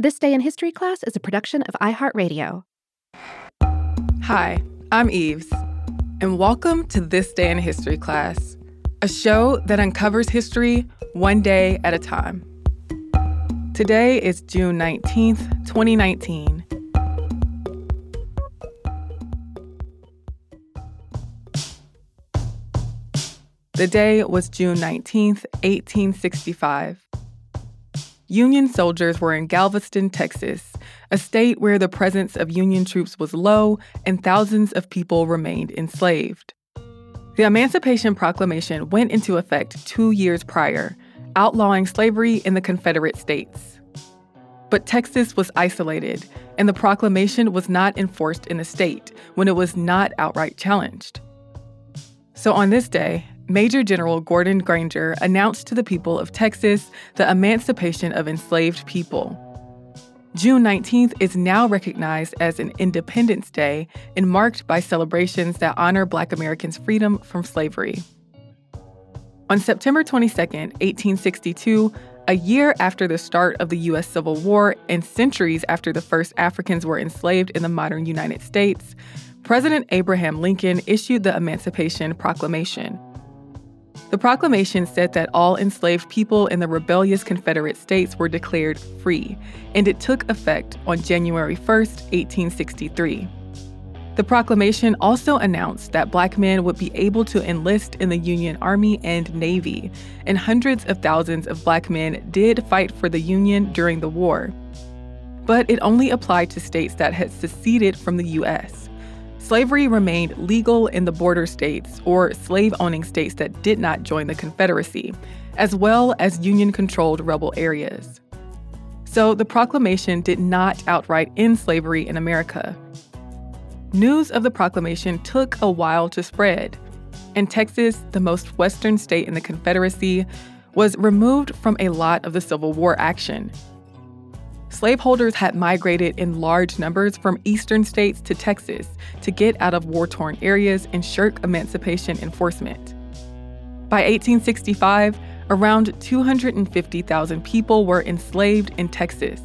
This Day in History class is a production of iHeartRadio. Hi, I'm Eves, and welcome to This Day in History class, a show that uncovers history one day at a time. Today is June 19th, 2019. The day was June 19th, 1865. Union soldiers were in Galveston, Texas, a state where the presence of Union troops was low and thousands of people remained enslaved. The Emancipation Proclamation went into effect two years prior, outlawing slavery in the Confederate States. But Texas was isolated, and the proclamation was not enforced in the state when it was not outright challenged. So on this day, Major General Gordon Granger announced to the people of Texas the emancipation of enslaved people. June 19th is now recognized as an Independence Day and marked by celebrations that honor Black Americans' freedom from slavery. On September 22, 1862, a year after the start of the U.S. Civil War and centuries after the first Africans were enslaved in the modern United States, President Abraham Lincoln issued the Emancipation Proclamation. The proclamation said that all enslaved people in the rebellious Confederate States were declared free, and it took effect on January 1, 1863. The proclamation also announced that black men would be able to enlist in the Union Army and Navy, and hundreds of thousands of black men did fight for the Union during the war. But it only applied to states that had seceded from the U.S slavery remained legal in the border states or slave owning states that did not join the Confederacy, as well as Union controlled rebel areas. So the proclamation did not outright end slavery in America. News of the proclamation took a while to spread, and Texas, the most western state in the Confederacy, was removed from a lot of the Civil War action slaveholders had migrated in large numbers from eastern states to Texas to get out of war torn areas and shirk emancipation enforcement. By 1865, around 250,000 people were enslaved in Texas.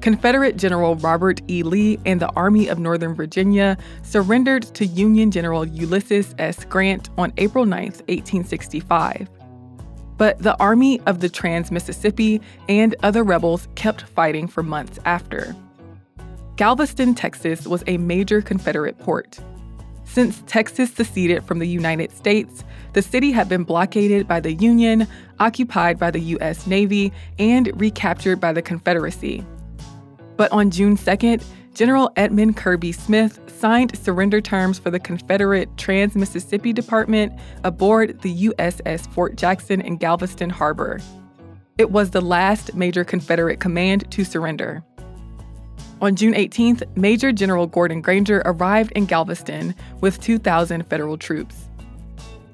Confederate General Robert E. Lee and the Army of Northern Virginia surrendered to Union General Ulysses S. Grant on April 9, 1865. But the Army of the Trans Mississippi and other rebels kept fighting for months after. Galveston, Texas was a major Confederate port. Since Texas seceded from the United States, the city had been blockaded by the Union, occupied by the U.S. Navy, and recaptured by the Confederacy. But on June 2nd, General Edmund Kirby Smith signed surrender terms for the Confederate Trans Mississippi Department aboard the USS Fort Jackson in Galveston Harbor. It was the last major Confederate command to surrender. On June 18th, Major General Gordon Granger arrived in Galveston with 2,000 federal troops.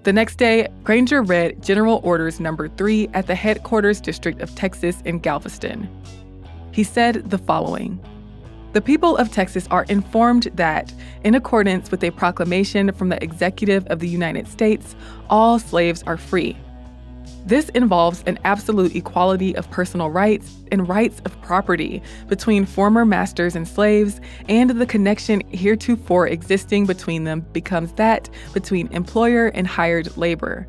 The next day, Granger read General Orders Number 3 at the headquarters district of Texas in Galveston. He said the following the people of Texas are informed that, in accordance with a proclamation from the Executive of the United States, all slaves are free. This involves an absolute equality of personal rights and rights of property between former masters and slaves, and the connection heretofore existing between them becomes that between employer and hired labor.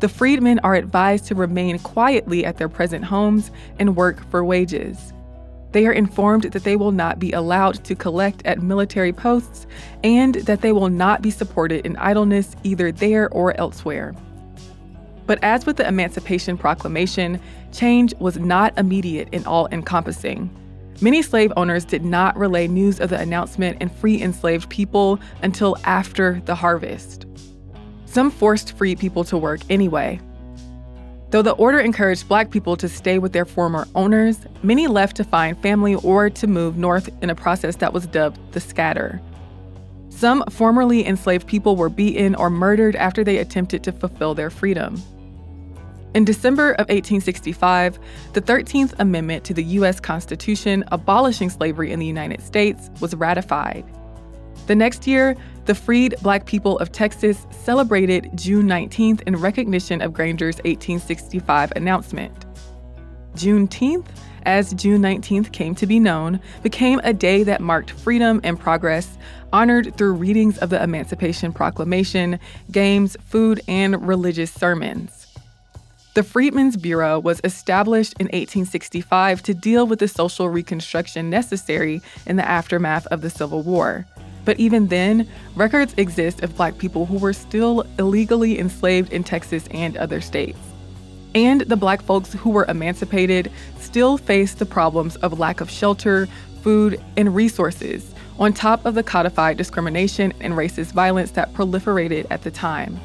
The freedmen are advised to remain quietly at their present homes and work for wages. They are informed that they will not be allowed to collect at military posts and that they will not be supported in idleness either there or elsewhere. But as with the Emancipation Proclamation, change was not immediate and all encompassing. Many slave owners did not relay news of the announcement and free enslaved people until after the harvest. Some forced free people to work anyway, Though the order encouraged black people to stay with their former owners, many left to find family or to move north in a process that was dubbed the scatter. Some formerly enslaved people were beaten or murdered after they attempted to fulfill their freedom. In December of 1865, the 13th Amendment to the U.S. Constitution abolishing slavery in the United States was ratified. The next year, the freed black people of Texas celebrated June 19th in recognition of Granger's 1865 announcement. Juneteenth, as June 19th came to be known, became a day that marked freedom and progress, honored through readings of the Emancipation Proclamation, games, food, and religious sermons. The Freedmen's Bureau was established in 1865 to deal with the social reconstruction necessary in the aftermath of the Civil War. But even then, records exist of Black people who were still illegally enslaved in Texas and other states. And the Black folks who were emancipated still faced the problems of lack of shelter, food, and resources, on top of the codified discrimination and racist violence that proliferated at the time.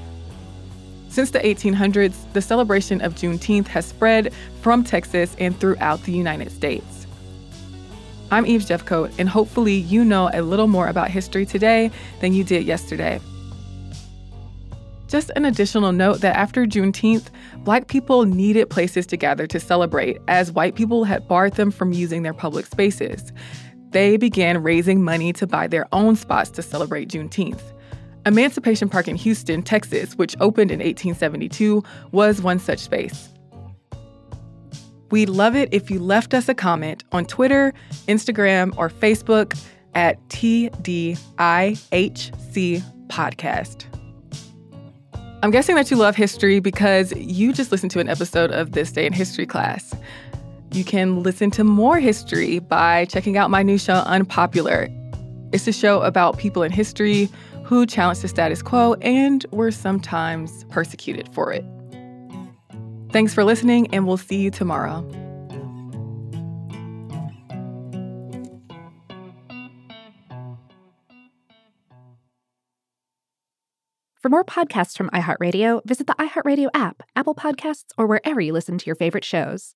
Since the 1800s, the celebration of Juneteenth has spread from Texas and throughout the United States. I'm Eve Jeffcoat, and hopefully, you know a little more about history today than you did yesterday. Just an additional note that after Juneteenth, Black people needed places to gather to celebrate, as white people had barred them from using their public spaces. They began raising money to buy their own spots to celebrate Juneteenth. Emancipation Park in Houston, Texas, which opened in 1872, was one such space. We'd love it if you left us a comment on Twitter, Instagram, or Facebook at TDIHC Podcast. I'm guessing that you love history because you just listened to an episode of This Day in History class. You can listen to more history by checking out my new show, Unpopular. It's a show about people in history who challenged the status quo and were sometimes persecuted for it. Thanks for listening, and we'll see you tomorrow. For more podcasts from iHeartRadio, visit the iHeartRadio app, Apple Podcasts, or wherever you listen to your favorite shows.